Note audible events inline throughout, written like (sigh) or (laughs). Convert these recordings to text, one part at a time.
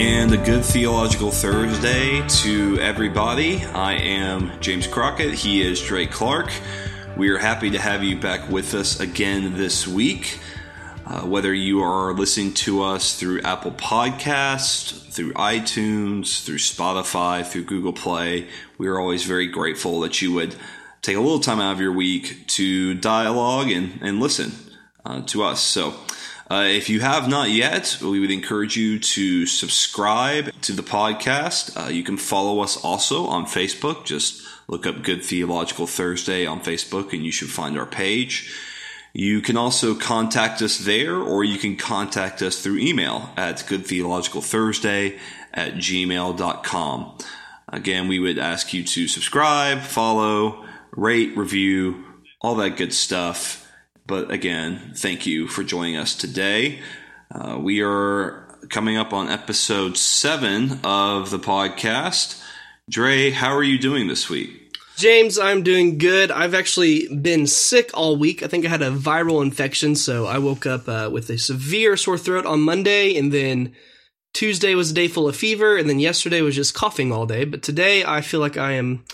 And a good theological Thursday to everybody. I am James Crockett. He is Dre Clark. We are happy to have you back with us again this week. Uh, whether you are listening to us through Apple Podcasts, through iTunes, through Spotify, through Google Play, we are always very grateful that you would take a little time out of your week to dialogue and, and listen uh, to us. So, uh, if you have not yet, we would encourage you to subscribe to the podcast. Uh, you can follow us also on Facebook. Just look up Good Theological Thursday on Facebook and you should find our page. You can also contact us there or you can contact us through email at goodtheologicalthursday at gmail.com. Again, we would ask you to subscribe, follow, rate, review, all that good stuff. But again, thank you for joining us today. Uh, we are coming up on episode seven of the podcast. Dre, how are you doing this week? James, I'm doing good. I've actually been sick all week. I think I had a viral infection, so I woke up uh, with a severe sore throat on Monday, and then Tuesday was a day full of fever, and then yesterday was just coughing all day. But today I feel like I am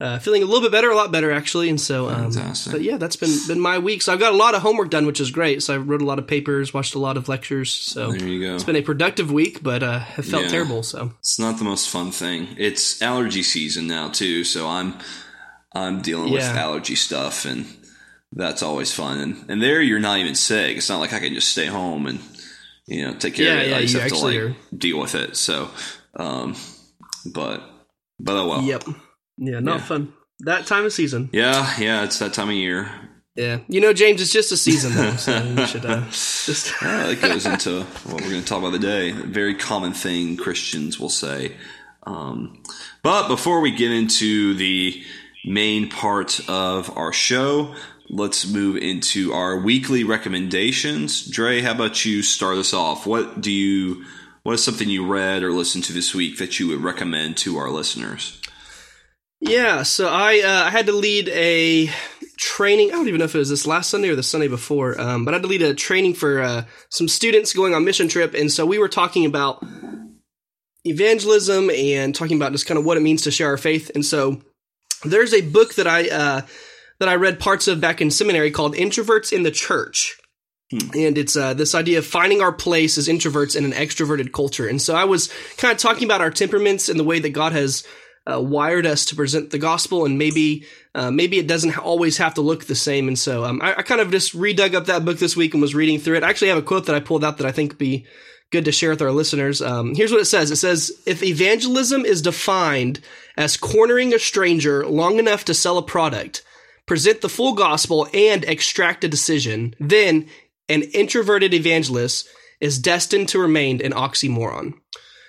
uh, feeling a little bit better, a lot better actually. And so, um, but yeah, that's been been my week. So I've got a lot of homework done, which is great. So I wrote a lot of papers, watched a lot of lectures. So there you go. It's been a productive week, but uh, it felt yeah. terrible. So it's not the most fun thing. It's allergy season now too, so I'm I'm dealing yeah. with allergy stuff, and that's always fun. And and there, you're not even sick. It's not like I can just stay home and you know take care yeah, of it. I just have to like are. deal with it. So, um, but but oh well. Yep. Yeah, not yeah. fun. That time of season. Yeah, yeah, it's that time of year. Yeah, you know, James, it's just a season though, so we (laughs) should uh, just. (laughs) yeah, that goes into what we're going to talk about today. A very common thing Christians will say. Um, but before we get into the main part of our show, let's move into our weekly recommendations. Dre, how about you start us off? What do you? What is something you read or listened to this week that you would recommend to our listeners? Yeah, so I uh, I had to lead a training. I don't even know if it was this last Sunday or the Sunday before, um, but I had to lead a training for uh, some students going on mission trip, and so we were talking about evangelism and talking about just kind of what it means to share our faith. And so there's a book that I uh, that I read parts of back in seminary called "Introverts in the Church." Hmm. And it's uh, this idea of finding our place as introverts in an extroverted culture. And so I was kind of talking about our temperaments and the way that God has uh, wired us to present the gospel, and maybe uh, maybe it doesn't always have to look the same. And so um, I, I, kind of just redug up that book this week and was reading through it. I actually have a quote that I pulled out that I think be good to share with our listeners. Um, here's what it says: It says, "If evangelism is defined as cornering a stranger long enough to sell a product." Present the full gospel and extract a decision, then an introverted evangelist is destined to remain an oxymoron.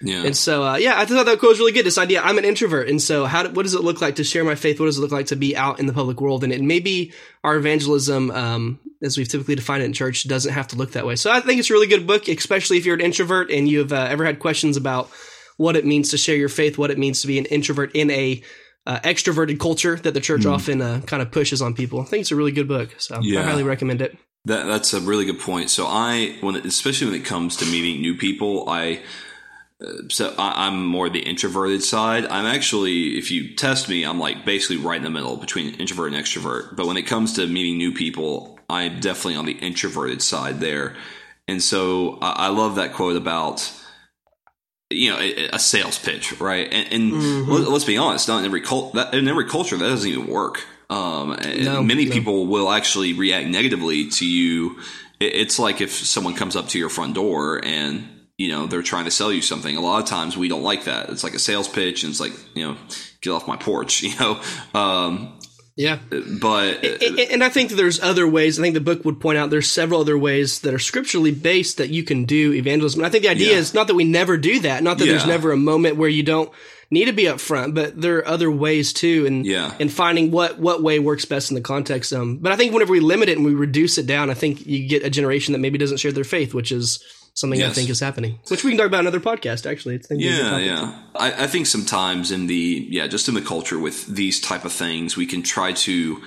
Yeah. And so, uh, yeah, I thought that quote was really good. This idea, I'm an introvert. And so how, do, what does it look like to share my faith? What does it look like to be out in the public world? And it maybe our evangelism, um, as we've typically defined it in church, doesn't have to look that way. So I think it's a really good book, especially if you're an introvert and you've uh, ever had questions about what it means to share your faith, what it means to be an introvert in a uh, extroverted culture that the church mm. often uh, kind of pushes on people. I think it's a really good book. So yeah. I highly recommend it. That, that's a really good point. So I, when it, especially when it comes to meeting new people, I, so I, am more the introverted side. I'm actually, if you test me, I'm like basically right in the middle between introvert and extrovert. But when it comes to meeting new people, I'm definitely on the introverted side there. And so I, I love that quote about you know a, sales pitch, right? And, and mm-hmm. let, us be honest, not in every cult, that, in every culture that doesn't even work. Um, no, many no. people will actually react negatively to you. it's like if someone comes up to your front door and you know they're trying to sell you something a lot of times we don't like that it's like a sales pitch and it's like you know get off my porch (laughs) you know um, yeah but and i think there's other ways i think the book would point out there's several other ways that are scripturally based that you can do evangelism and i think the idea yeah. is not that we never do that not that yeah. there's never a moment where you don't need to be upfront, but there are other ways too, and yeah. and finding what what way works best in the context. Um, but I think whenever we limit it and we reduce it down, I think you get a generation that maybe doesn't share their faith, which is something yes. I think is happening, which we can talk about another podcast. Actually, it's yeah, yeah. I, I, think sometimes in the yeah, just in the culture with these type of things, we can try to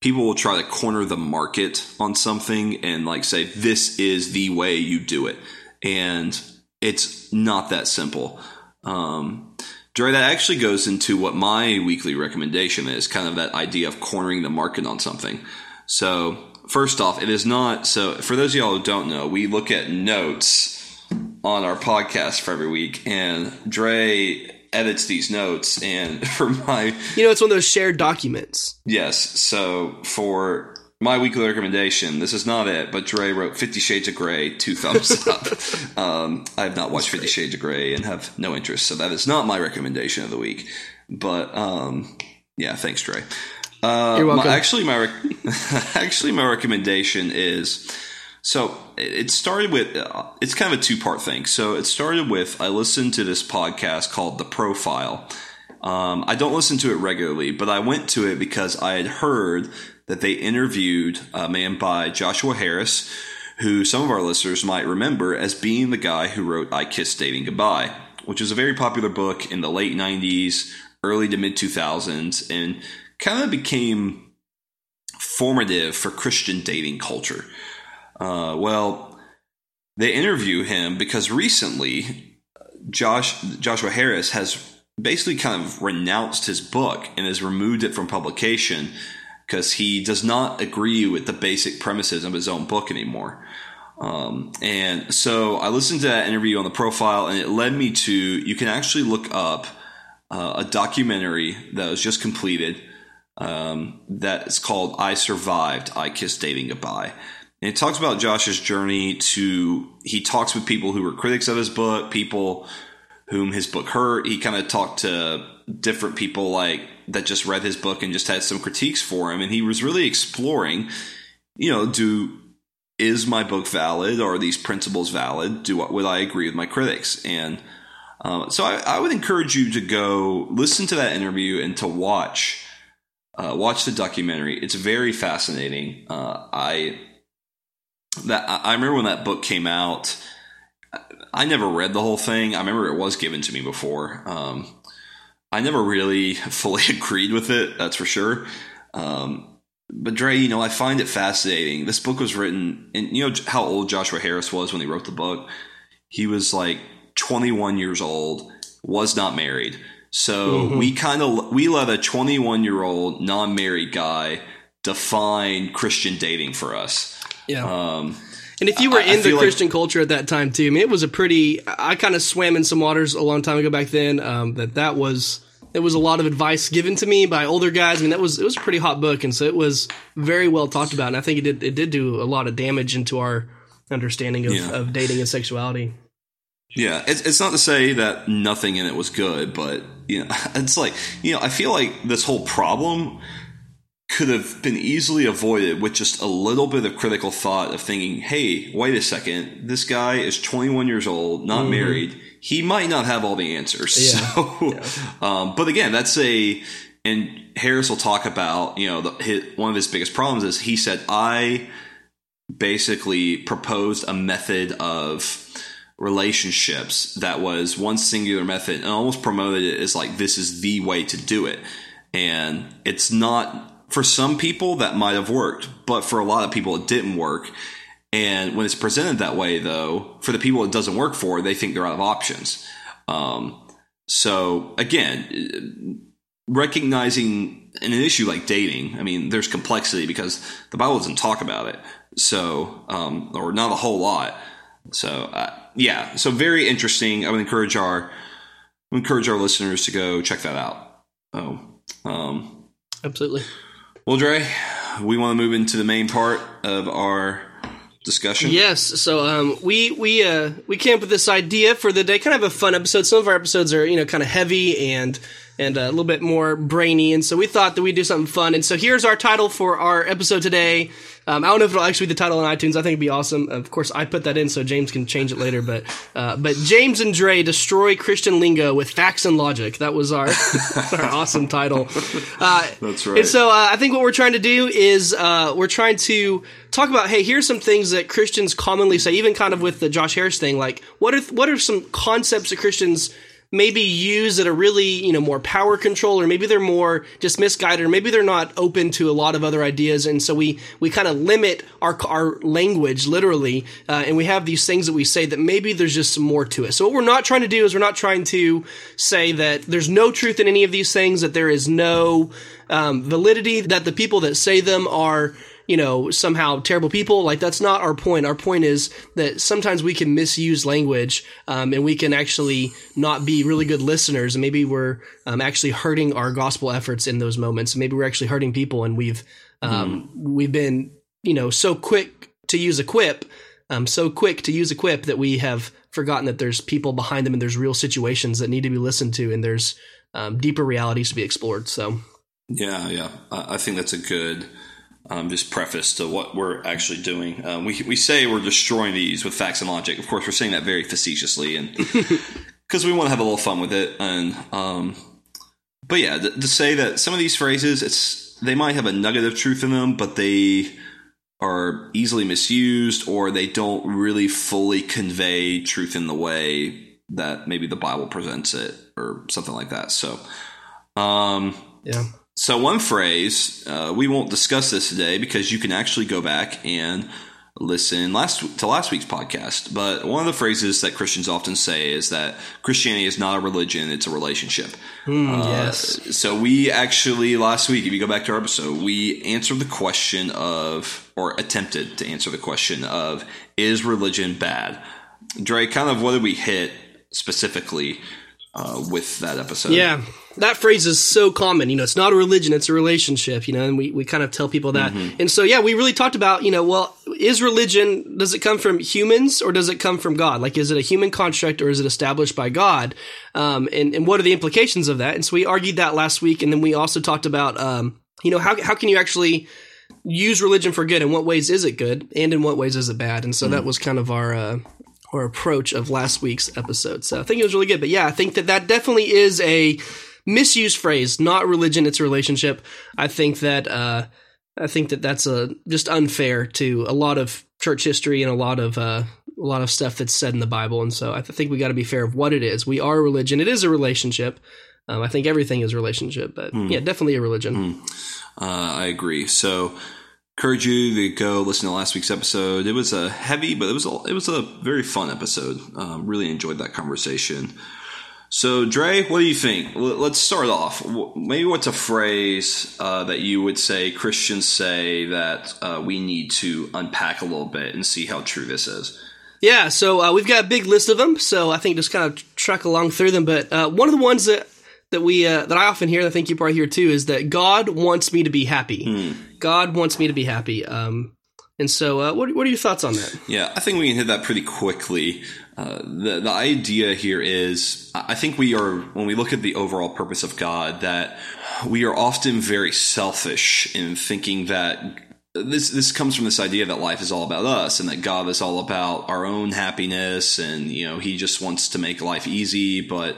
people will try to corner the market on something and like say this is the way you do it, and it's not that simple. Um, Dre, that actually goes into what my weekly recommendation is kind of that idea of cornering the market on something. So, first off, it is not so for those of y'all who don't know, we look at notes on our podcast for every week, and Dre edits these notes. And (laughs) for my, you know, it's one of those shared documents. Yes. So for my weekly recommendation, this is not it, but Dre wrote Fifty Shades of Grey, two thumbs (laughs) up. um, I have not watched Fifty Shades of Grey and have no interest, so that is not my recommendation of the week. But um, yeah, thanks, Dre. Uh, You're welcome. My, actually, my rec- (laughs) actually my recommendation is so it started with uh, it's kind of a two part thing. So it started with I listened to this podcast called The Profile. Um, I don't listen to it regularly, but I went to it because I had heard that they interviewed a man by Joshua Harris, who some of our listeners might remember as being the guy who wrote I Kissed Dating Goodbye, which was a very popular book in the late 90s, early to mid 2000s, and kind of became formative for Christian dating culture. Uh, well, they interview him because recently Josh Joshua Harris has basically kind of renounced his book and has removed it from publication because he does not agree with the basic premises of his own book anymore. Um, and so I listened to that interview on the profile, and it led me to you can actually look up uh, a documentary that was just completed um, that is called "I Survived. I Kissed Dating Goodbye." And it talks about Josh's journey to, he talks with people who were critics of his book, people whom his book hurt. He kind of talked to different people like that just read his book and just had some critiques for him. And he was really exploring, you know, do, is my book valid? Are these principles valid? Do what would I agree with my critics? And uh, so I, I, would encourage you to go listen to that interview and to watch uh, watch the documentary. It's very fascinating. Uh, I that I remember when that book came out. I never read the whole thing. I remember it was given to me before. Um, I never really (laughs) fully (laughs) agreed with it. That's for sure. Um, but Dre, you know, I find it fascinating. This book was written, and you know how old Joshua Harris was when he wrote the book. He was like 21 years old, was not married. So mm-hmm. we kind of we let a 21 year old non married guy define Christian dating for us. Yeah. Um, and if you were I, in I the Christian like, culture at that time too, I mean, it was a pretty. I kind of swam in some waters a long time ago back then. Um, that that was it was a lot of advice given to me by older guys. I mean, that was it was a pretty hot book, and so it was very well talked about. And I think it did it did do a lot of damage into our understanding of, yeah. of dating and sexuality. Yeah, it's, it's not to say that nothing in it was good, but you know, (laughs) it's like you know, I feel like this whole problem could have been easily avoided with just a little bit of critical thought of thinking, hey, wait a second, this guy is 21 years old, not mm-hmm. married. He might not have all the answers. (laughs) Yeah. So, yeah. Um, but again, that's a, and Harris will talk about, you know, the, his, one of his biggest problems is he said, I basically proposed a method of relationships that was one singular method and almost promoted it as like, this is the way to do it. And it's not for some people that might have worked, but for a lot of people it didn't work. And when it's presented that way, though, for the people it doesn't work for, they think they're out of options. Um, so again, recognizing an issue like dating, I mean, there's complexity because the Bible doesn't talk about it. So, um, or not a whole lot. So, uh, yeah, so very interesting. I would encourage our encourage our listeners to go check that out. Oh, um, absolutely. Well, Dre, we want to move into the main part of our discussion. Yes. So um, we we uh, we came up with this idea for the day, kind of a fun episode. Some of our episodes are you know kind of heavy and and a little bit more brainy, and so we thought that we'd do something fun. And so here's our title for our episode today. Um, I don't know if it'll actually be the title on iTunes. I think it'd be awesome. Of course, I put that in so James can change it later. But uh, but James and Dre destroy Christian lingo with facts and logic. That was our (laughs) our awesome title. (laughs) Uh, That's right. And so uh, I think what we're trying to do is uh, we're trying to talk about hey, here's some things that Christians commonly say, even kind of with the Josh Harris thing. Like what are what are some concepts that Christians maybe used at a really, you know, more power control, or maybe they're more just misguided, or maybe they're not open to a lot of other ideas. And so we, we kind of limit our, our language literally. Uh, and we have these things that we say that maybe there's just some more to it. So what we're not trying to do is we're not trying to say that there's no truth in any of these things, that there is no, um, validity, that the people that say them are, you know, somehow terrible people. Like that's not our point. Our point is that sometimes we can misuse language, um, and we can actually not be really good listeners. And maybe we're um, actually hurting our gospel efforts in those moments. Maybe we're actually hurting people, and we've um, mm. we've been, you know, so quick to use a quip, um, so quick to use a quip that we have forgotten that there's people behind them, and there's real situations that need to be listened to, and there's um, deeper realities to be explored. So. Yeah, yeah, I think that's a good um, just preface to what we're actually doing. Um, we we say we're destroying these with facts and logic. Of course, we're saying that very facetiously, and (laughs) because we want to have a little fun with it. And um, but yeah, to, to say that some of these phrases, it's they might have a nugget of truth in them, but they are easily misused, or they don't really fully convey truth in the way that maybe the Bible presents it, or something like that. So, um, yeah. So, one phrase, uh, we won't discuss this today because you can actually go back and listen last to last week's podcast. But one of the phrases that Christians often say is that Christianity is not a religion; it's a relationship. Mm, uh, yes. So we actually last week, if you go back to our episode, we answered the question of, or attempted to answer the question of, is religion bad? Dre, kind of what did we hit specifically uh, with that episode? Yeah that phrase is so common. You know, it's not a religion, it's a relationship, you know, and we, we kind of tell people that. Mm-hmm. And so, yeah, we really talked about, you know, well, is religion, does it come from humans or does it come from God? Like, is it a human construct or is it established by God? Um, and, and what are the implications of that? And so we argued that last week. And then we also talked about, um, you know, how, how can you actually use religion for good? In what ways is it good? And in what ways is it bad? And so mm-hmm. that was kind of our, uh, our approach of last week's episode. So I think it was really good. But yeah, I think that that definitely is a, misused phrase, not religion, it's a relationship. I think that, uh, I think that that's a just unfair to a lot of church history and a lot of uh, a lot of stuff that's said in the Bible. And so I think we got to be fair of what it is. We are a religion. It is a relationship. Um, I think everything is relationship, but mm. yeah, definitely a religion. Mm. Uh, I agree. So encourage you to go listen to last week's episode. It was a heavy, but it was a, it was a very fun episode. Um, really enjoyed that conversation. So, Dre, what do you think? Let's start off. Maybe what's a phrase uh, that you would say Christians say that uh, we need to unpack a little bit and see how true this is? Yeah, so uh, we've got a big list of them. So I think just kind of track along through them. But uh, one of the ones that that we uh, that I often hear, and I think you probably hear too, is that God wants me to be happy. Hmm. God wants me to be happy. Um, and so, uh, what, what are your thoughts on that? Yeah, I think we can hit that pretty quickly. Uh, the the idea here is, I think we are when we look at the overall purpose of God, that we are often very selfish in thinking that this this comes from this idea that life is all about us and that God is all about our own happiness and you know He just wants to make life easy. But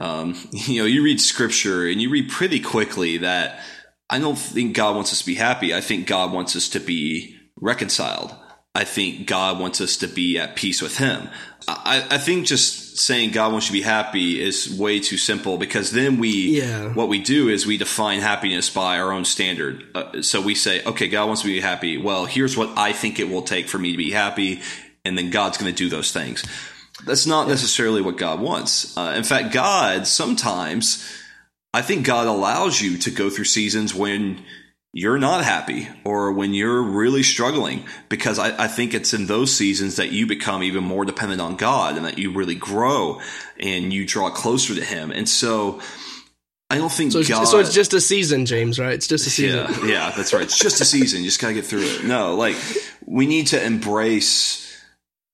um, (laughs) you know, you read Scripture and you read pretty quickly that I don't think God wants us to be happy. I think God wants us to be reconciled. I think God wants us to be at peace with Him. I, I think just saying God wants you to be happy is way too simple because then we, yeah. what we do is we define happiness by our own standard. Uh, so we say, okay, God wants me to be happy. Well, here's what I think it will take for me to be happy. And then God's going to do those things. That's not necessarily what God wants. Uh, in fact, God sometimes, I think God allows you to go through seasons when you're not happy or when you're really struggling because I, I, think it's in those seasons that you become even more dependent on God and that you really grow and you draw closer to Him. And so I don't think so. God, so it's just a season, James, right? It's just a season. Yeah, yeah, that's right. It's just a season. You just gotta get through it. No, like we need to embrace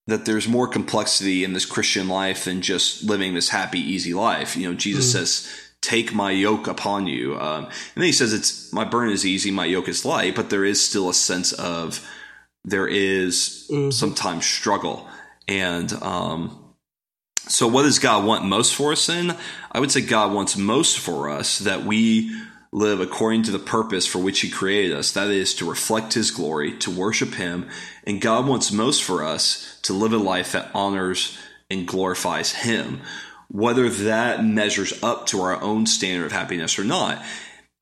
that there's more complexity in this Christian life than just living this happy, easy life. You know, Jesus mm. says take my yoke upon you. Um, and then he says, "It's my burden is easy, my yoke is light," but there is still a sense of there is mm-hmm. sometimes struggle. And um, so, what does God want most for us? Then I would say God wants most for us that we live according to the purpose for which He created us. That is to reflect His glory, to worship Him, and God wants most for us to live a life that honors and glorifies Him whether that measures up to our own standard of happiness or not.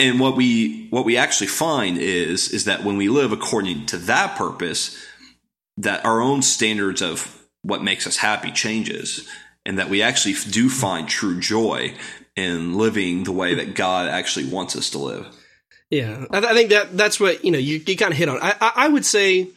And what we what we actually find is is that when we live according to that purpose, that our own standards of what makes us happy changes, and that we actually do find true joy in living the way that God actually wants us to live. Yeah, I, th- I think that that's what you know you, you kind of hit on. I, I I would say,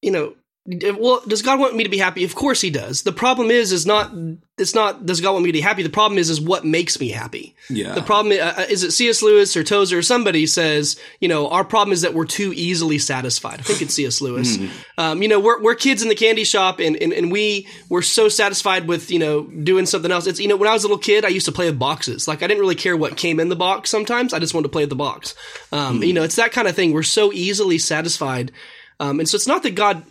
you know, well, does God want me to be happy? Of course He does. The problem is, is not it's not does God want me to be happy? The problem is, is what makes me happy. Yeah. The problem uh, is it C.S. Lewis or Tozer or somebody says, you know, our problem is that we're too easily satisfied. I think it's C.S. Lewis. (laughs) Um, you know, we're we're kids in the candy shop, and, and and we we're so satisfied with you know doing something else. It's you know when I was a little kid, I used to play with boxes. Like I didn't really care what came in the box. Sometimes I just wanted to play with the box. Um, You know, it's that kind of thing. We're so easily satisfied, um, and so it's not that God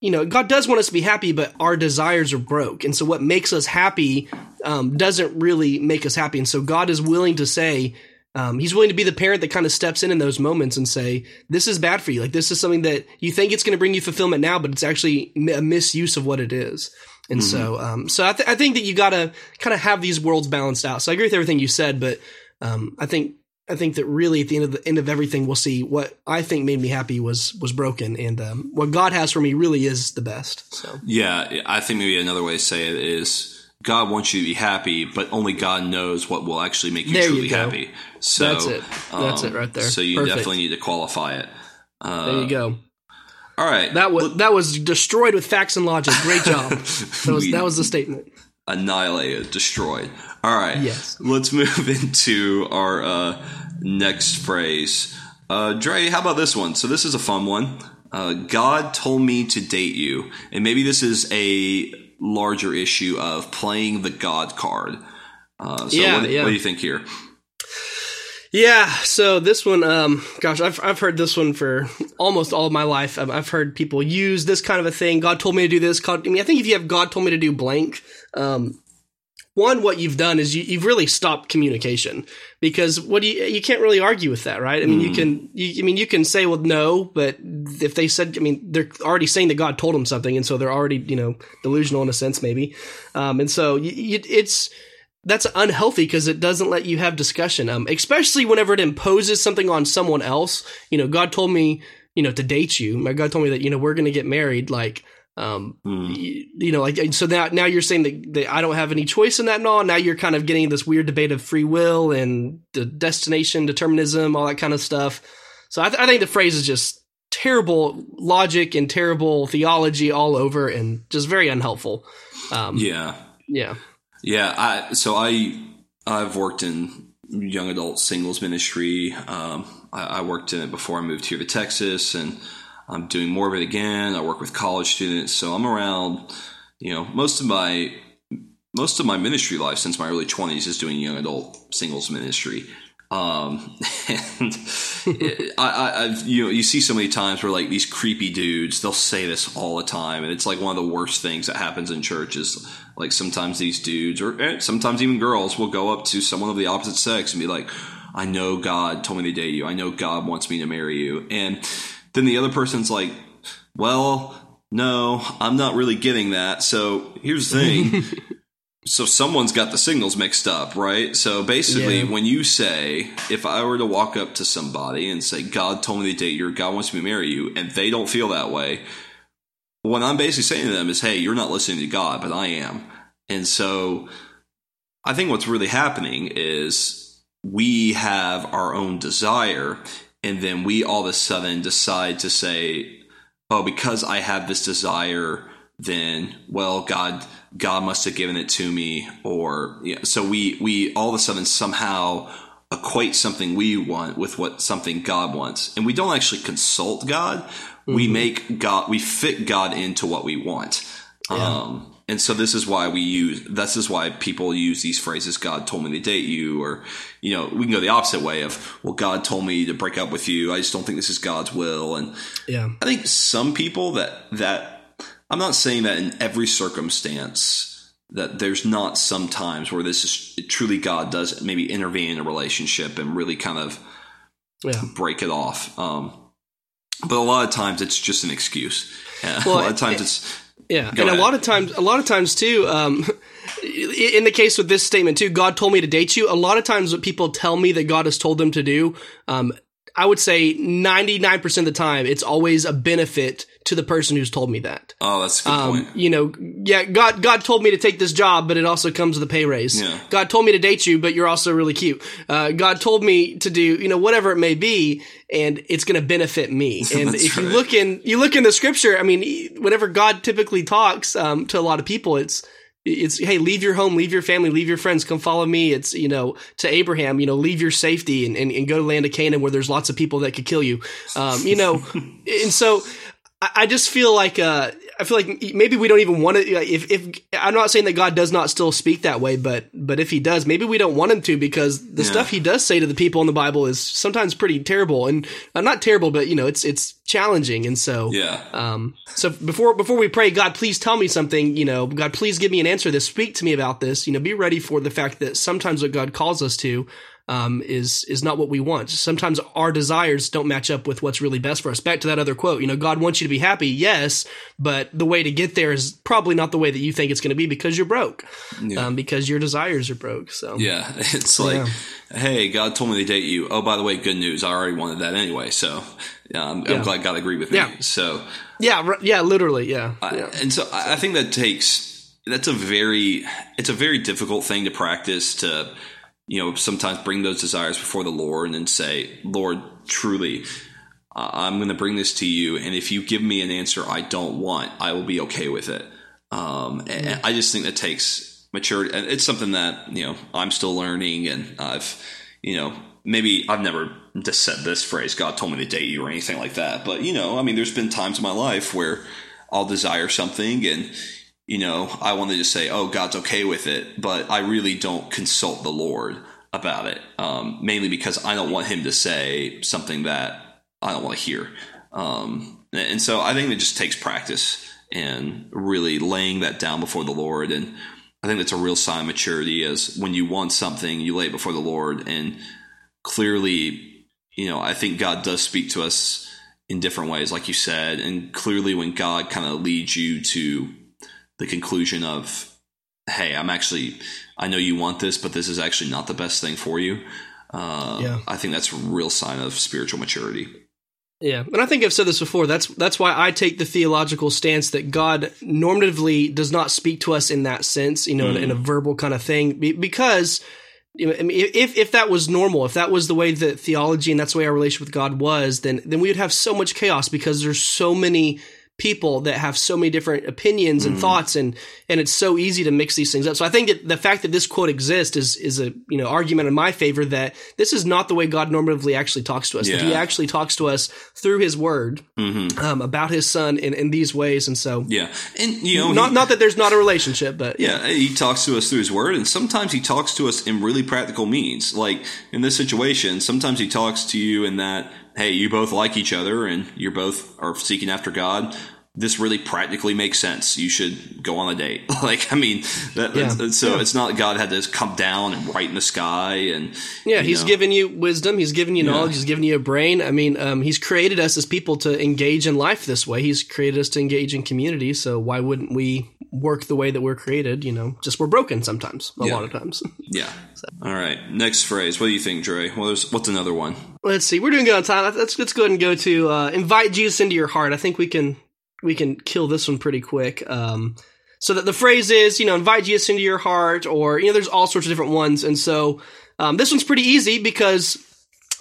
you know, God does want us to be happy, but our desires are broke. And so what makes us happy um, doesn't really make us happy. And so God is willing to say, um, he's willing to be the parent that kind of steps in in those moments and say, this is bad for you. Like, this is something that you think it's going to bring you fulfillment now, but it's actually a misuse of what it is. And so, um, so I, th- I think that you got to kind of have these worlds balanced out. So I agree with everything you said, but um, I think I think that really at the end of the end of everything, we'll see what I think made me happy was was broken, and um, what God has for me really is the best. So Yeah, I think maybe another way to say it is God wants you to be happy, but only God knows what will actually make you There truly go. happy. So That's it. That's it right there. So you Perfect. definitely need to qualify it. Uh, there you go. All right, That was that was destroyed with facts and logic. Great job. (laughs) That was We- that was the statement. Annihilated, destroyed. All right, Yes. Let's move (laughs) into our uh, next phrase. Uh, Dre, how about this one? So this is a fun one. Uh, God told me to date you, and maybe this is a larger issue of playing the God card. Uh, so Yeah, what, yeah. what do you think here? Yeah. So this one, um, gosh, I've I've heard this one for almost all of my life. I've, I've heard people use this kind of a thing. God told me to do this. God, I mean, I think if you have God told me to do blank, um, one, what you've done is you, you've really stopped communication because what do you, you can't really argue with that, right? I mean, you can, you, I mean, you can say, well, no, but if they said, I mean, they're already saying that God told them something. And so they're already, you know, delusional in a sense, maybe. Um, and so you, you, it's, that's unhealthy because it doesn't let you have discussion. Um, especially whenever it imposes something on someone else. You know, God told me, you know, to date you. My God told me that, you know, we're going to get married. Like, um, Hmm. you, you know, like, so now, now you're saying that, that I don't have any choice in that and all. Now you're kind of getting this weird debate of free will and the destination, determinism, all that kind of stuff. So I, th- I think the phrase is just terrible logic and terrible theology all over and just very unhelpful. Um, Yeah, yeah. yeah. I so I I've worked in young adult singles ministry. Um, I, I worked in it before I moved here to Texas, and I'm doing more of it again. I work with college students, so I'm around. You know, most of my most of my ministry life since my early 20s is doing young adult singles ministry. Um, (laughs) and I, I, I've, you know, you see so many times where like these creepy dudes, they'll say this all the time. And it's like one of the worst things that happens in church is like sometimes these dudes or sometimes even girls will go up to someone of the opposite sex and be like, I know God told me to date you. I know God wants me to marry you. And then the other person's like, well, no, I'm not really getting that. So here's the thing. (laughs) so someone's got the signals mixed up, right? So basically, Yeah. when you say, if I were to walk up to somebody and say, God told me to date you, God wants me to marry you, and they don't feel that way, what I'm basically saying to them is, hey, you're not listening to God, but I am. And so I think what's really happening is we have our own desire, and then we all of a sudden decide to say, oh, because I have this desire, then well, God, God must have given it to me, or yeah. So we we all of a sudden somehow equate something we want with what something God wants, and we don't actually consult God. We make God, we fit God into what we want. Um, and so this is why we use, this is why people use these phrases, God told me to date you, or, you know, we can go the opposite way of, well, God told me to break up with you. I just don't think this is God's will. And Yeah. I think some people that, that, I'm not saying that in every circumstance that there's not some times where this is truly God does maybe intervene in a relationship and really kind of Yeah. break it off. Um, but a lot of times it's just an excuse. (laughs) Yeah, Well, a lot of times it- it's Yeah, Go and ahead. a lot of times, a lot of times too, um, in the case with this statement too, God told me to date you. A lot of times, what people tell me that God has told them to do, um, I would say 99% of the time, it's always a benefit to the person who's told me that. Oh, that's a good Um, point. you know, yeah, God, God told me to take this job, but it also comes with a pay raise. Yeah. God told me to date you, but you're also really cute. Uh, God told me to do, you know, whatever it may be, and it's going to benefit me. (laughs) And if you look in, you look in the scripture, I mean, whenever God typically talks, um, to a lot of people, it's, it's, hey, leave your home, leave your family, leave your friends, come follow me. It's, you know, to Abraham, you know, leave your safety and, and, and go to land of Canaan where there's lots of people that could kill you. Um, you know, (laughs) and so I, I just feel like, uh, I feel like maybe we don't even want to. If, if I'm not saying that God does not still speak that way, but but if He does, maybe we don't want Him to because the Yeah. stuff He does say to the people in the Bible is sometimes pretty terrible and uh, not terrible, but you know it's it's challenging, and so Yeah. um, so before before we pray, God, please tell me something. You know, God, please give me an answer. This, speak to me about this. You know, be ready for the fact that sometimes what God calls us to um, is is not what we want. Sometimes our desires don't match up with what's really best for us. Back to that other quote. You know, God wants you to be happy, yes, but the way to get there is probably not the way that you think it's going to be because you're broke, Yeah. um, because your desires are broke. So Yeah, (laughs) it's like, Yeah. hey, God told me to date you. Oh, by the way, good news. I already wanted that anyway. So yeah, I'm, glad God agreed with me. Yeah. So, yeah, r- yeah, literally, yeah, I- yeah. and so I I think that takes that's a very it's a very difficult thing to practice to you know sometimes bring those desires before the Lord and then say, Lord, truly. I'm going to bring this to you, and if you give me an answer I don't want, I will be okay with it. Um, and I just think that takes maturity, and it's something that you know I'm still learning, and I've you know maybe I've never just said this phrase, God told me to date you or anything like that, but you know, I mean, there's been times in my life where I'll desire something and you know, I want to just say, "Oh, God's okay with it," but I really don't consult the Lord about it, um, mainly because I don't want Him to say something that I don't want to hear. Um, and so I think it just takes practice and really laying that down before the Lord. And I think that's a real sign of maturity, as when you want something, you lay it before the Lord, and clearly, you know, I think God does speak to us in different ways, like you said, and clearly when God kind of leads you to the conclusion of, hey, I'm actually, I know you want this, but this is actually not the best thing for you. Uh, Yeah. I think that's a real sign of spiritual maturity. Yeah, and I think I've said this before. That's that's why I take the theological stance that God normatively does not speak to us in that sense, you know, in, in a verbal kind of thing, because I mean, if if that was normal, if that was the way that theology and that's the way our relationship with God was, then then we would have so much chaos because there's so many people that have so many different opinions and thoughts and and it's so easy to mix these things up. So I think that the fact that this quote exists is is a you know argument in my favor that this is not the way God normatively actually talks to us. That He actually talks to us through His Word Mm-hmm. um, about His Son in, in these ways. And so Yeah, and you know, not he, not that there's not a relationship, but yeah, he talks to us through his word, and sometimes he talks to us in really practical means. Like in this situation, sometimes he talks to you in that, hey, you both like each other, and you're both are seeking after God. This really practically makes sense. You should go on a date. (laughs) Like, I mean, that, Yeah. so Yeah. it's not God had to come down and write in the sky, and Yeah, he's know. given you wisdom. He's given you Yeah. knowledge. He's given you a brain. I mean, um, he's created us as people to engage in life this way. He's created us to engage in community. So why wouldn't we work the way that we're created? You know, just we're broken sometimes, a Yeah. lot of times. (laughs) yeah. All right, next phrase. What do you think, Dre? Well, there's what's another one? Let's see. We're doing good on time. Let's let's go ahead and go to uh, invite Jesus into your heart. I think we can we can kill this one pretty quick. Um, so that the phrase is, you know, invite Jesus into your heart, or you know, there's all sorts of different ones. And so um, this one's pretty easy because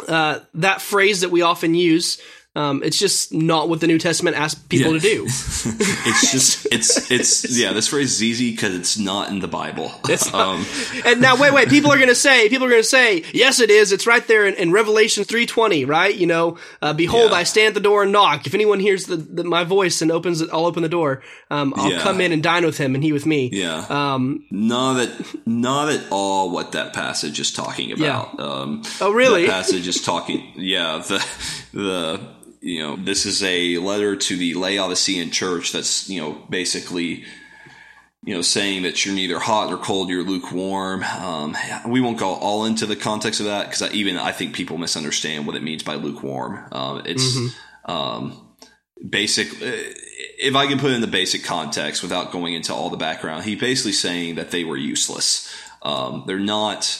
uh, that phrase that we often use. Um, it's just not what the New Testament asks people Yeah. to do. (laughs) It's just it's it's yeah. This phrase is easy because it's not in the Bible. um, (laughs) And now, wait, wait. People are going to say, people are going to say, yes, it is. It's right there in, in Revelation three twenty, right? You know, uh, behold, Yeah. I stand at the door and knock. If anyone hears the, the my voice and opens it, I'll open the door. Um, I'll Yeah. come in and dine with him, and he with me. yeah. Um, not at not at all what that passage is talking about. Um, Oh, really? That passage is talking. Yeah, the the you know this is a letter to the Laodicean church that's you know basically you know saying that you're neither hot nor cold, you're lukewarm. Um, we won't go all into the context of that because even I think people misunderstand what it means by lukewarm. Um, it's Mm-hmm. um, basic. uh, if I can put it in the basic context without going into all the background, he's basically saying that they were useless. Um, they're not.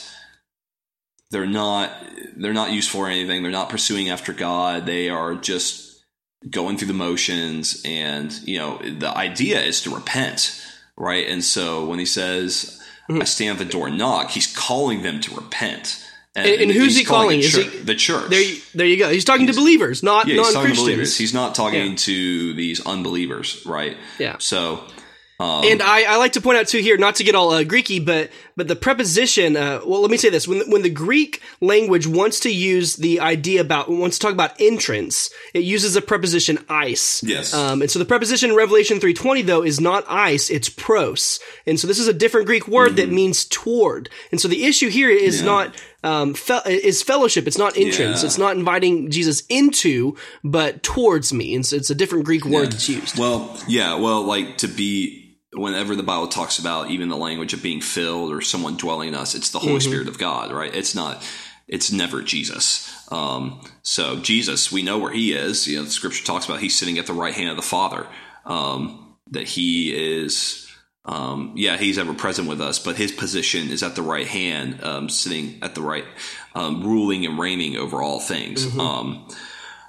They're not. They're not useful for anything. They're not pursuing after God. They are just going through the motions. And you know, the idea is to repent, right? And so when he says, mm-hmm. "I stand at the door and knock," he's calling them to repent. And, and, who's he calling? The Is church, he the church. There, you- there you go. He's talking to believers, not yeah, he's non-Christians. believers. He's not talking Yeah. to these unbelievers, right? Yeah. So, um, And I, I like to point out too here, not to get all uh, Greeky, but but the preposition. Uh, well, let me say this: when when the Greek language wants to use the idea about wants to talk about entrance, it uses a preposition eis. Yes. Um, and so the preposition in Revelation three twenty though is not eis; it's pros. And so this is a different Greek word that means toward. And so the issue here is Mm-hmm. Yeah. not um, fe- is fellowship. It's not entrance. Yeah. It's not inviting Jesus into, but towards me. And so it's a different Greek word that's used. Well, yeah, well, like to be whenever the Bible talks about even the language of being filled or someone dwelling in us, it's the Holy Spirit of God, right? It's not. It's never Jesus. Um, so Jesus, we know where He is. You know, the Scripture talks about He's sitting at the right hand of the Father. Um, that He is. Um, yeah, he's ever present with us, but his position is at the right hand, um, sitting at the right, um, ruling and reigning over all things. Um,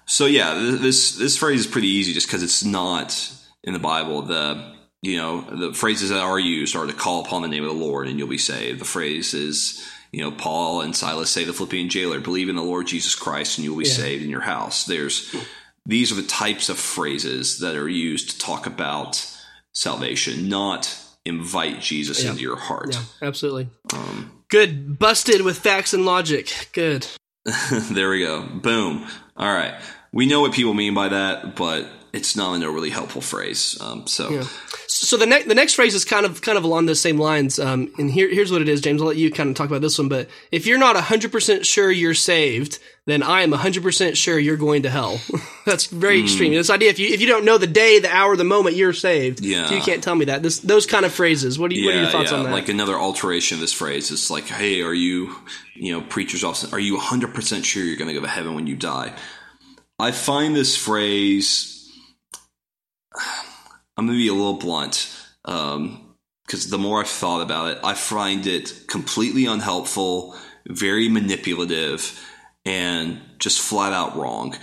so yeah, this this phrase is pretty easy just because it's not in the Bible. The you know the phrases that are used are to call upon the name of the Lord and you'll be saved. The phrase is you know Paul and Silas say to the Philippian jailer, "Believe in the Lord Jesus Christ and you will be Yeah. saved in your house." There's these are the types of phrases that are used to talk about salvation, not invite Jesus Yeah. into your heart. Yeah, absolutely. Um, Good. Busted with facts and logic. Good. (laughs) there we go. Boom. All right. We know what people mean by that, but it's not a really helpful phrase. Um, so Yeah. So the next the next phrase is kind of kind of along those same lines. Um, and here here's what it is, James. I'll let you kind of talk about this one. But if you're not hundred percent sure you're saved, then I am hundred percent sure you're going to hell. (laughs) That's very extreme. This idea if you if you don't know the day, the hour, the moment you're saved, Yeah. you can't tell me that. This those kind of phrases. What do you what are your thoughts yeah. on that? Like another alteration of this phrase is like, "Hey, are you, you know, preachers often are you 100 percent sure you're going to go to heaven when you die?" I find this phrase. I'm going to be a little blunt, because the more I've thought about it, I find it completely unhelpful, very manipulative, and just flat out wrong.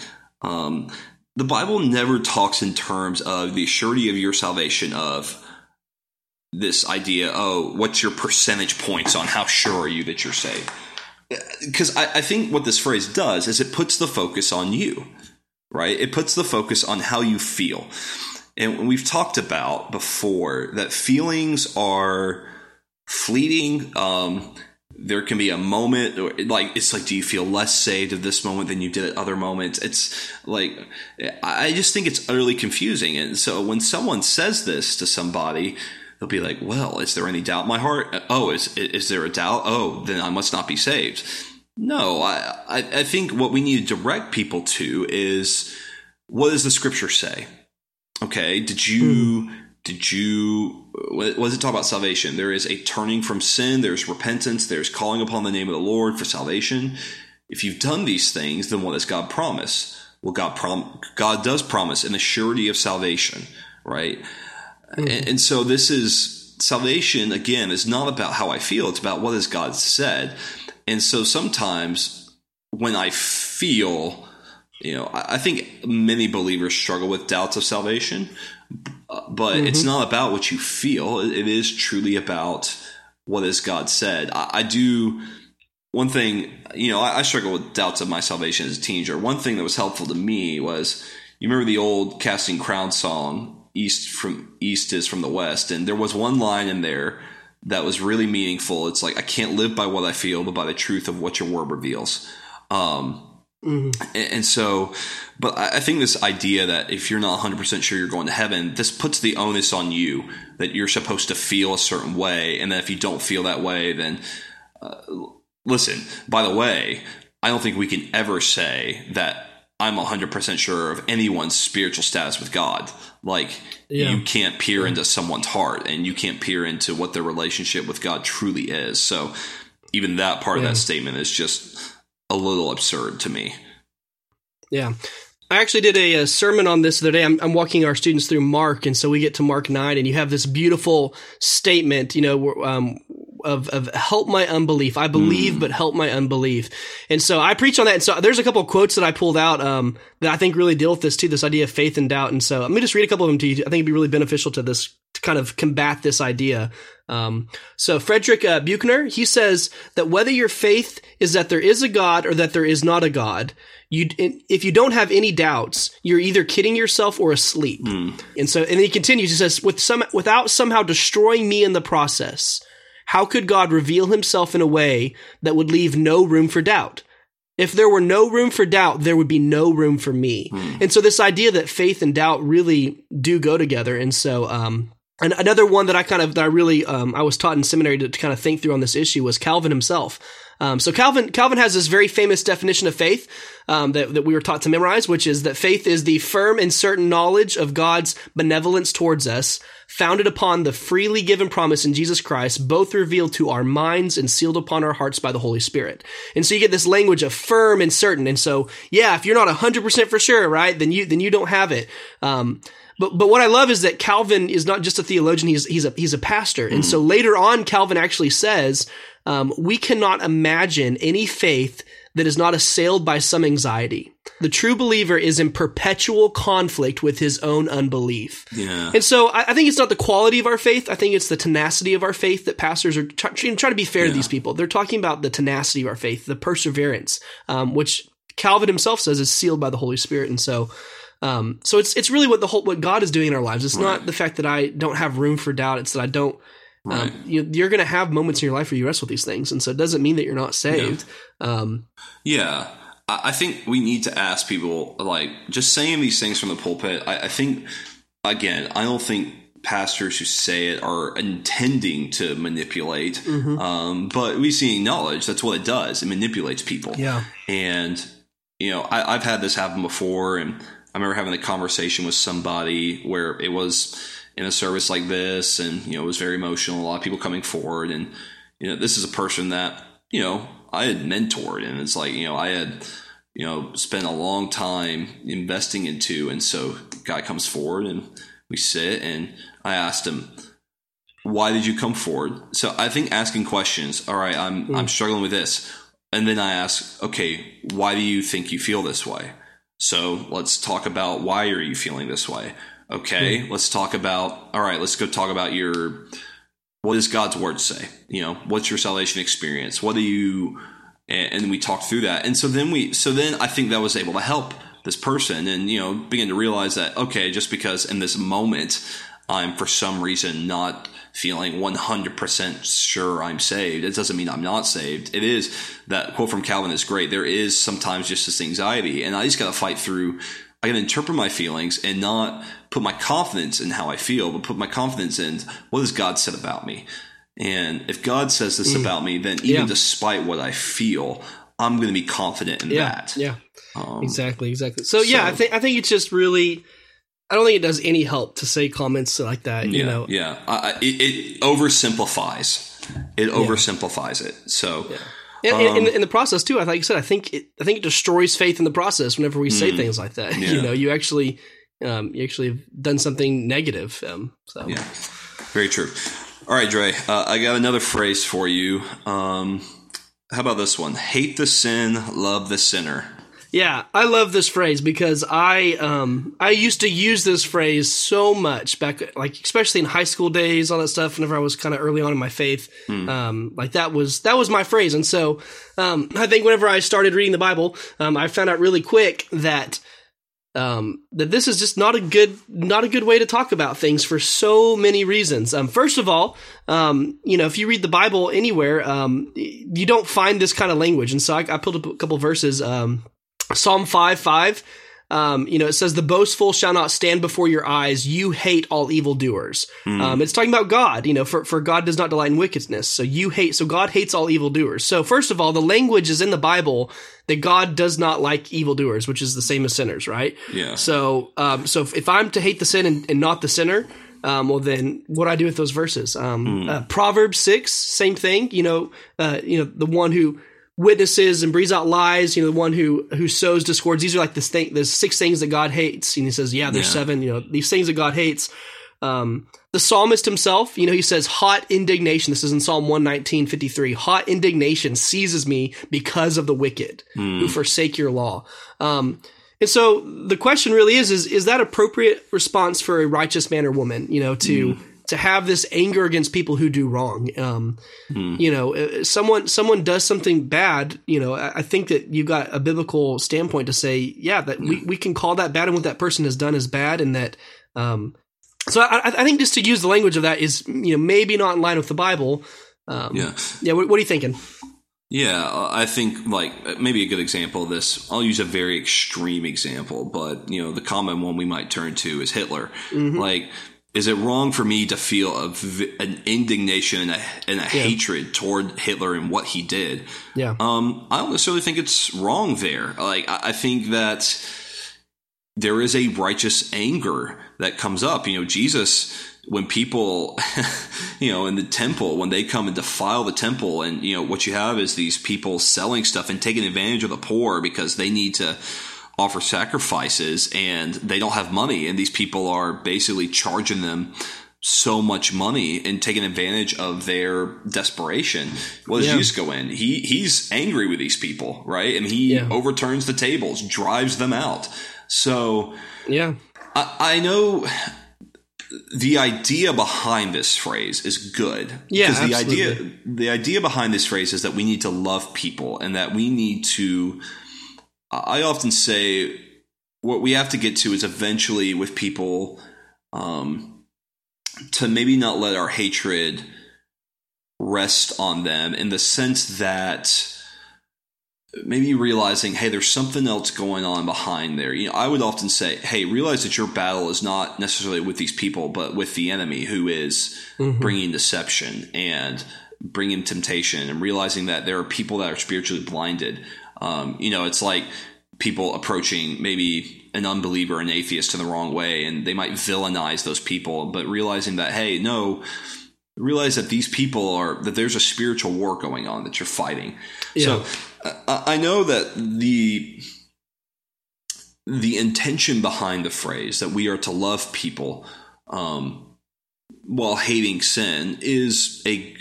Um, the Bible never talks in terms of the surety of your salvation of this idea oh what's your percentage points on how sure are you that you're saved? Because I, I think what this phrase does is it puts the focus on you right? It puts the focus on how you feel and we've talked about before that feelings are fleeting. Um, there can be a moment or like it's like do you feel less saved at this moment than you did at other moments? It's like i just think it's utterly confusing. And so when someone says this to somebody they'll be like well is there any doubt my heart? Oh is is there a doubt? Oh then i must not be saved. No i, I think what we need to direct people to is what does the scripture say okay did you did you what does it talk about salvation? There is a turning from sin there's repentance there's calling upon the name of the lord for salvation. If you've done these things then what does god promise? Well god prom- god does promise in the surety of salvation right? Hmm. And, and so this is salvation again is not about how i feel it's about what has god said. And so sometimes when i feel you know i, think many believers struggle with doubts of salvation but it's not about what you feel. It is truly about what has God said. I, I do one thing, you know, I, I struggle with doubts of my salvation as a teenager. One thing that was helpful to me was you remember the old Casting Crowns song, "East from East is from the West," and there was one line in there that was really meaningful. It's like I can't live by what I feel, but by the truth of what your word reveals. Um, and, and so, but I think this idea that if you're not 100% sure you're going to heaven, this puts the onus on you that you're supposed to feel a certain way. And that if you don't feel that way, then uh, listen, by the way, I don't think we can ever say that I'm 100% sure of anyone's spiritual status with God. Like, Yeah. you can't peer into someone's heart and you can't peer into what their relationship with God truly is. So, even that part of that statement is just a little absurd to me. Yeah. I actually did a, a, sermon on this the other day. I'm, I'm, walking our students through Mark, and so we get to Mark nine, and you have this beautiful statement, you know, um, of, of help my unbelief. I believe, mm. but help my unbelief. And so I preach on that. And so there's a couple of quotes that I pulled out um, that I think really deal with this too. This idea of faith and doubt. And so let me just read a couple of them to you. I think it'd be really beneficial to this to kind of combat this idea. Um, so Frederick uh, Buechner, he says that whether your faith is that there is a God or that there is not a God, you if you don't have any doubts, you're either kidding yourself or asleep. Mm. And so, and he continues. He says, "With some, without somehow destroying me in the process, how could God reveal Himself in a way that would leave no room for doubt?" If there were no room for doubt, there would be no room for me. Mm. And so, this idea that faith and doubt really do go together. And so, um, and another one that I kind of that I really um, I was taught in seminary to, to, kind of think through on this issue was Calvin himself. Um, so Calvin Calvin has this very famous definition of faith um, that that we were taught to memorize, which is that faith is the firm and certain knowledge of God's benevolence towards us, founded upon the freely given promise in Jesus Christ, both revealed to our minds and sealed upon our hearts by the Holy Spirit. And so you get this language of firm and certain. And so yeah, if you're not hundred percent for sure, right, then you then you don't have it. But but what I love is that Calvin is not just a theologian; he's he's a he's a pastor. And so later on, Calvin actually says um, we cannot imagine any faith that is not assailed by some anxiety. The true believer is in perpetual conflict with his own unbelief. Yeah. And so I, I think it's not the quality of our faith. I think it's the tenacity of our faith that pastors are trying try to be fair yeah. to these people. They're talking about the tenacity of our faith, the perseverance, um, which Calvin himself says is sealed by the Holy Spirit. And so, um, so it's it's really what the whole what God is doing in our lives. It's right. not the fact that I don't have room for doubt. It's that I don't um, right. Um, you, are going to have moments in your life where you wrestle with these things, and so it doesn't mean that you're not saved. Yeah. Um, yeah. I think we need to ask people, like, just saying these things from the pulpit. I, I think, again, I don't think pastors who say it are intending to manipulate, mm-hmm. um, but we see knowledge. That's what it does. It manipulates people. Yeah. And you know, I, have had this happen before, and I remember having a conversation with somebody where it was in a service like this, and you know it was very emotional. A lot of people coming forward, and you know this is a person that you know I had mentored, and it's like you know I had you know spent a long time investing into, and so guy comes forward, and we sit, and I asked him. Why did you come forward? So I think asking questions. All right, I'm mm. I'm struggling with this, and then I ask, okay, why do you think you feel this way? So let's talk about why are you feeling this way? Okay, mm-hmm. let's talk about. All right, let's go talk about your. What does God's word say? You know, what's your salvation experience? What do you? And, and we talked through that, and so then we. So then I think that was able to help this person, and you know, begin to realize that okay, just because in this moment I'm for some reason not feeling 100% sure I'm saved. It doesn't mean I'm not saved. It is that quote from Calvin is great. There is sometimes just this anxiety, and I just got to fight through I can interpret my feelings and not put my confidence in how I feel, but put my confidence in what has God said about me. And if God says this mm. about me, then even yeah. despite what I feel, I'm going to be confident in yeah. that. Yeah. Um, exactly. Exactly. So, so, yeah, I think I think it's just really. I don't think it does any help to say comments like that. You yeah, know. Yeah. I, it, it, oversimplifies. It oversimplifies it. So. And, um, in, in, the process too, like I said, I think it, I think it destroys faith in the process whenever we say mm, things like that. (laughs) Yeah. You know, you actually, um, you actually have done something negative. Um, so yeah, very true. All right, Dre, uh, I got another phrase for you. Um, how about this one? Hate the sin, love the sinner. Yeah, I love this phrase because I um I used to use this phrase so much back like especially in high school days, all that stuff. Whenever I was kind of early on in my faith, hmm. um, like that was that was my phrase. And so um, I think whenever I started reading the Bible, um, I found out really quick that um, that this is just not a good not a good way to talk about things for so many reasons. Um, first of all, um, you know, if you read the Bible anywhere, um, you don't find this kind of language. And so I, I pulled up a couple verses. Um, Psalm 5 5, um, you know, it says, The boastful shall not stand before your eyes. You hate all evildoers. Mm. Um, it's talking about God, you know, for, for God does not delight in wickedness. So you hate, so God hates all evildoers. So first of all, the language is in the Bible that God does not like evildoers, which is the same as sinners, right? Yeah. So, um, so if, if I'm to hate the sin and, and not the sinner, um, well then what do I do with those verses? Um, mm. uh, Proverbs six, same thing. You know, uh, you know the one who witnesses and breathes out lies. You know, the one who who sows discords. These are like the thing, the six things that God hates. And he says, yeah, there's Yeah. seven. You know, these things that God hates. Um, the psalmist himself, you know, he says, hot indignation. This is in Psalm 119, 53. Hot indignation seizes me because of the wicked who forsake your law. Um, and so the question really is, is, is that appropriate response for a righteous man or woman, you know, to, to have this anger against people who do wrong? Um, you know, uh, someone, someone does something bad, you know, I, I think that you've got a biblical standpoint to say, yeah, that we, we can call that bad and what that person has done is bad and that, um, so I, I think just to use the language of that is, you know, maybe not in line with the Bible. Um, Yeah. yeah. What, what are you thinking? Yeah, uh, I think like maybe a good example of this. I'll use a very extreme example, but you know the common one we might turn to is Hitler. Like, is it wrong for me to feel a, an indignation and a, and a hatred toward Hitler and what he did? Yeah. Um, I don't necessarily think it's wrong there. Like, I, I think that there is a righteous anger that comes up. You know, Jesus, when people, (laughs) you know, in the temple, when they come and defile the temple, and, you know, what you have is these people selling stuff and taking advantage of the poor because they need to offer sacrifices and they don't have money. And these people are basically charging them so much money and taking advantage of their desperation. What does Yeah. Jesus go in? He he's angry with these people, right? And he Yeah. overturns the tables, drives them out. So Yeah. I, I know the idea behind this phrase is good. Yeah, because the absolutely. idea the idea behind this phrase is that we need to love people and that we need to. I often say what we have to get to is eventually with people um, to maybe not let our hatred rest on them in the sense that maybe realizing, hey, there's something else going on behind there. You know, I would often say, hey, realize that your battle is not necessarily with these people, but with the enemy who is bringing deception and bringing temptation, and realizing that there are people that are spiritually blinded. Um, you know, it's like people approaching maybe an unbeliever, an atheist in the wrong way, and they might villainize those people, but realizing that, hey, no, realize that these people are that there's a spiritual war going on that you're fighting. So I, I know that the the intention behind the phrase that we are to love people um, while hating sin is a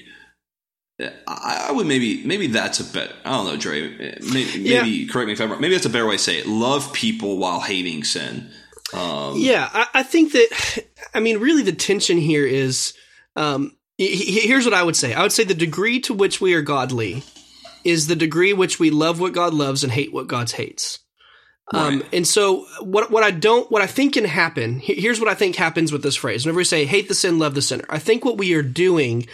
I I would maybe maybe that's a better I don't know Dre maybe, maybe correct me if I'm wrong maybe that's a better way to say it love people while hating sin um, Yeah, I, I think that. I mean, really, the tension here is. Um, he- he- here's what I would say. I would say the degree to which we are godly is the degree which we love what God loves and hate what God hates. Um, and so what what I don't what I think can happen here's what I think happens with this phrase. Whenever we say hate the sin, love the sinner, I think what we are doing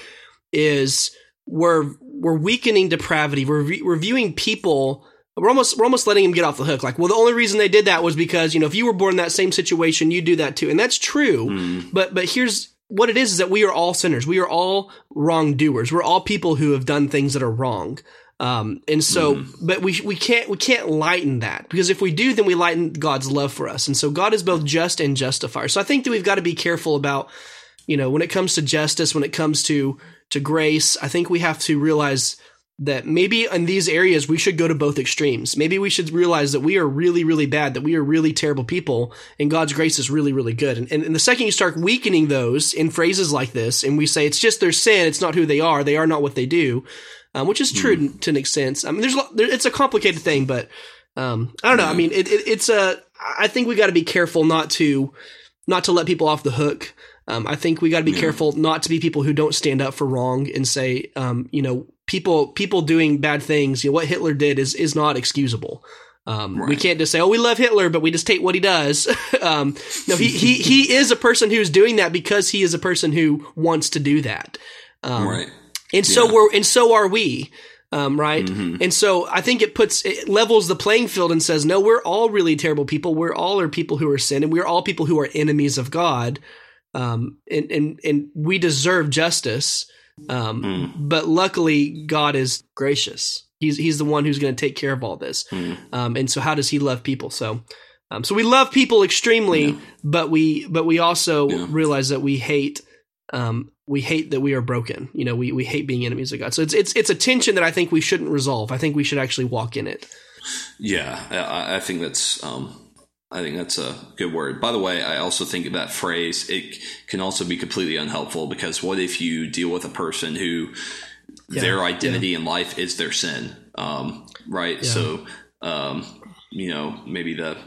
is we're we're weakening depravity. We're, re- we're viewing people. We're almost we're almost letting them get off the hook. Like, well, the only reason they did that was because you know if you were born in that same situation, you do that too, and that's true. But but here's what it is: is that we are all sinners. We are all wrongdoers. We're all people who have done things that are wrong. Um, and so, but we we can't we can't lighten that because if we do, then we lighten God's love for us. And so, God is both just and justifier. So I think that we've got to be careful about you know when it comes to justice, when it comes to to grace. I think we have to realize that maybe in these areas we should go to both extremes. Maybe we should realize that we are really, really bad, that we are really terrible people, and God's grace is really, really good. And, and, and the second you start weakening those in phrases like this, and we say it's just their sin, it's not who they are, they are not what they do, um, which is true to an extent. I mean, there's a lot- there, it's a complicated thing, but um, I don't know. I mean, it, it, it's a. I think we got to be careful not to not to let people off the hook. Um, I think we got to be careful not to be people who don't stand up for wrong and say, um, you know, people people doing bad things. You know, what Hitler did is is not excusable. Um, We can't just say, "Oh, we love Hitler," but we just hate what he does. (laughs) um, no, he he he (laughs) is a person who's doing that because he is a person who wants to do that. Um, right and so Yeah. we're and so are we um, right Mhm. and so i think it puts it levels the playing field and says no we're all really terrible people we're all are people who are sin and we're all people who are enemies of god um, and, and and we deserve justice um, Mm. but luckily god is gracious he's he's the one who's going to take care of all this Mm. um, and so how does he love people so um, so we love people extremely Yeah. but we but we also Yeah. realize that we hate um, we hate that we are broken. You know, we, we hate being enemies of God. So it's it's it's a tension that I think we shouldn't resolve. I think we should actually walk in it. Yeah, I, I think that's um, I think that's a good word. By the way, I also think that phrase it can also be completely unhelpful because what if you deal with a person who yeah, their identity yeah. in life is their sin, um, right? Yeah. So um, you know maybe the,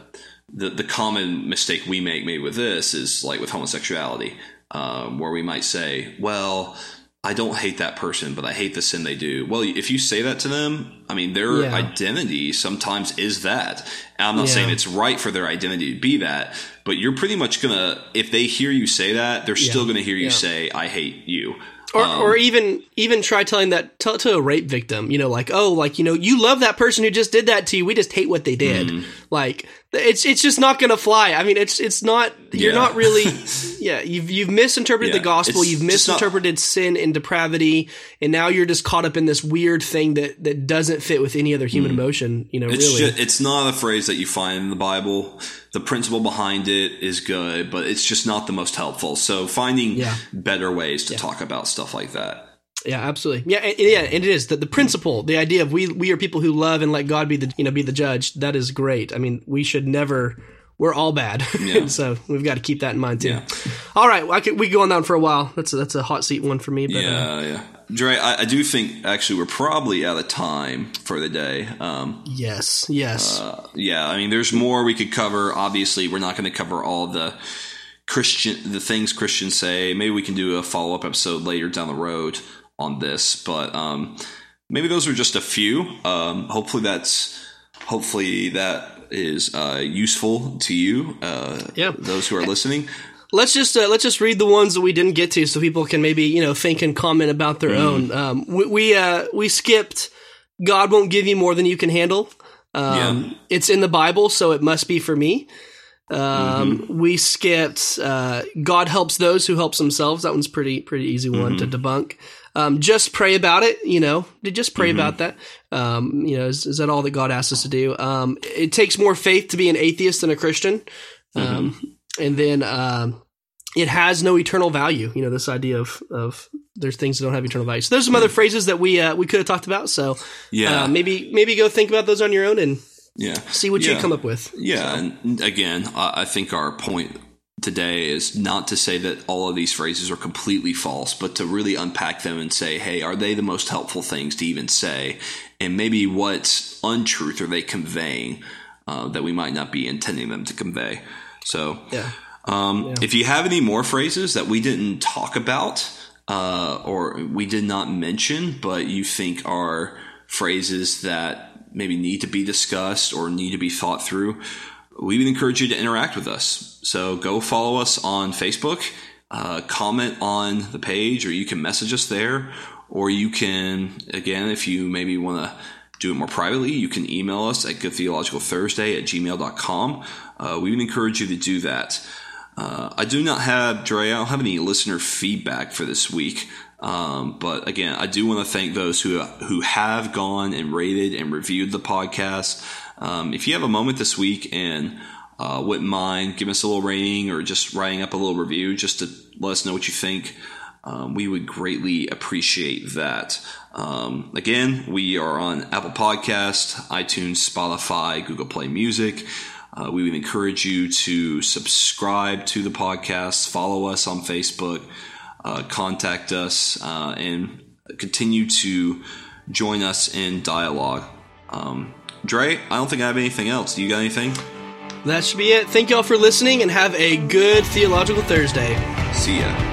the the common mistake we make maybe with this is like with homosexuality um, where we might say, well, I don't hate that person, but I hate the sin they do. Well, if you say that to them, I mean, their yeah. identity sometimes is that. And I'm not yeah. saying it's right for their identity to be that, but you're pretty much gonna, if they hear you say that, they're yeah. still gonna hear you say, I hate you. Or, um, or even even try telling that to, to, a rape victim, you know, like oh, like you know, you love that person who just did that to you. We just hate what they did. Mm. Like it's it's just not going to fly. I mean, it's it's not. You're yeah. not really. (laughs) yeah, you've you've misinterpreted yeah, the gospel. You've misinterpreted not, sin and depravity, and now you're just caught up in this weird thing that that doesn't fit with any other human mm. emotion. You know, it's really, just, it's not a phrase that you find in the Bible. The principle behind it is good, but it's just not the most helpful. So finding yeah. better ways to talk about stuff like that. Yeah, absolutely. Yeah, and, yeah, and it is that the principle, the idea of we we are people who love and let God be the you know be the judge. That is great. I mean, we should never. We're all bad, (laughs) yeah. so we've got to keep that in mind too. Yeah. All right, I could, we could go on down for a while. That's a, that's a hot seat one for me. But, yeah, uh, yeah. Dre, I, I, do think actually we're probably out of time for the day. Um, yes, yes, uh, yeah. I mean, there's more we could cover. Obviously, we're not going to cover all the Christian the things Christians say. Maybe we can do a follow up episode later down the road on this, but um, maybe those are just a few. Um, hopefully that's hopefully that is uh, useful to you. Uh, yeah, those who are listening. Let's just uh, let's just read the ones that we didn't get to, so people can maybe you know think and comment about their mm. own. Um, we we, uh, we skipped. God won't give you more than you can handle. Um, yeah. It's in the Bible, so it must be for me. Um, mm-hmm. We skipped uh, God helps those who helps themselves. That one's pretty pretty easy one mm-hmm. to debunk. Um, just pray about it. You know, just pray mm-hmm. about that. Um, you know, is, is, that all that God asks us to do? Um, it takes more faith to be an atheist than a Christian. Um, mm-hmm. And then um, it has no eternal value. You know, this idea of of there's things that don't have eternal value. So there's some other phrases that we uh, we could have talked about. So yeah, uh, maybe maybe go think about those on your own and yeah, see what yeah. you come up with. Yeah, so. and again, I think our point today is not to say that all of these phrases are completely false, but to really unpack them and say, hey, are they the most helpful things to even say? And maybe what untruth are they conveying uh, that we might not be intending them to convey? So, yeah. Um, yeah. if you have any more phrases that we didn't talk about uh, or we did not mention, but you think are phrases that maybe need to be discussed or need to be thought through, we would encourage you to interact with us. So go follow us on Facebook, uh, comment on the page, or you can message us there, or you can, again, if you maybe want to do it more privately, you can email us at goodtheologicalthursday at gmail.com. Uh, we would encourage you to do that. Uh, I do not have, Dre, I don't have any listener feedback for this week. Um, but again, I do want to thank those who who have gone and rated and reviewed the podcast. Um, if you have a moment this week and uh, wouldn't mind giving us a little rating or just writing up a little review just to let us know what you think, um, we would greatly appreciate that. Um, again, we are on Apple Podcast, iTunes, Spotify, Google Play Music. Uh, we would encourage you to subscribe to the podcast, follow us on Facebook, uh, contact us, uh, and continue to join us in dialogue. Um, Dre, I don't think I have anything else. Do you got anything? That should be it. Thank y'all for listening and have a good Theological Thursday. See ya.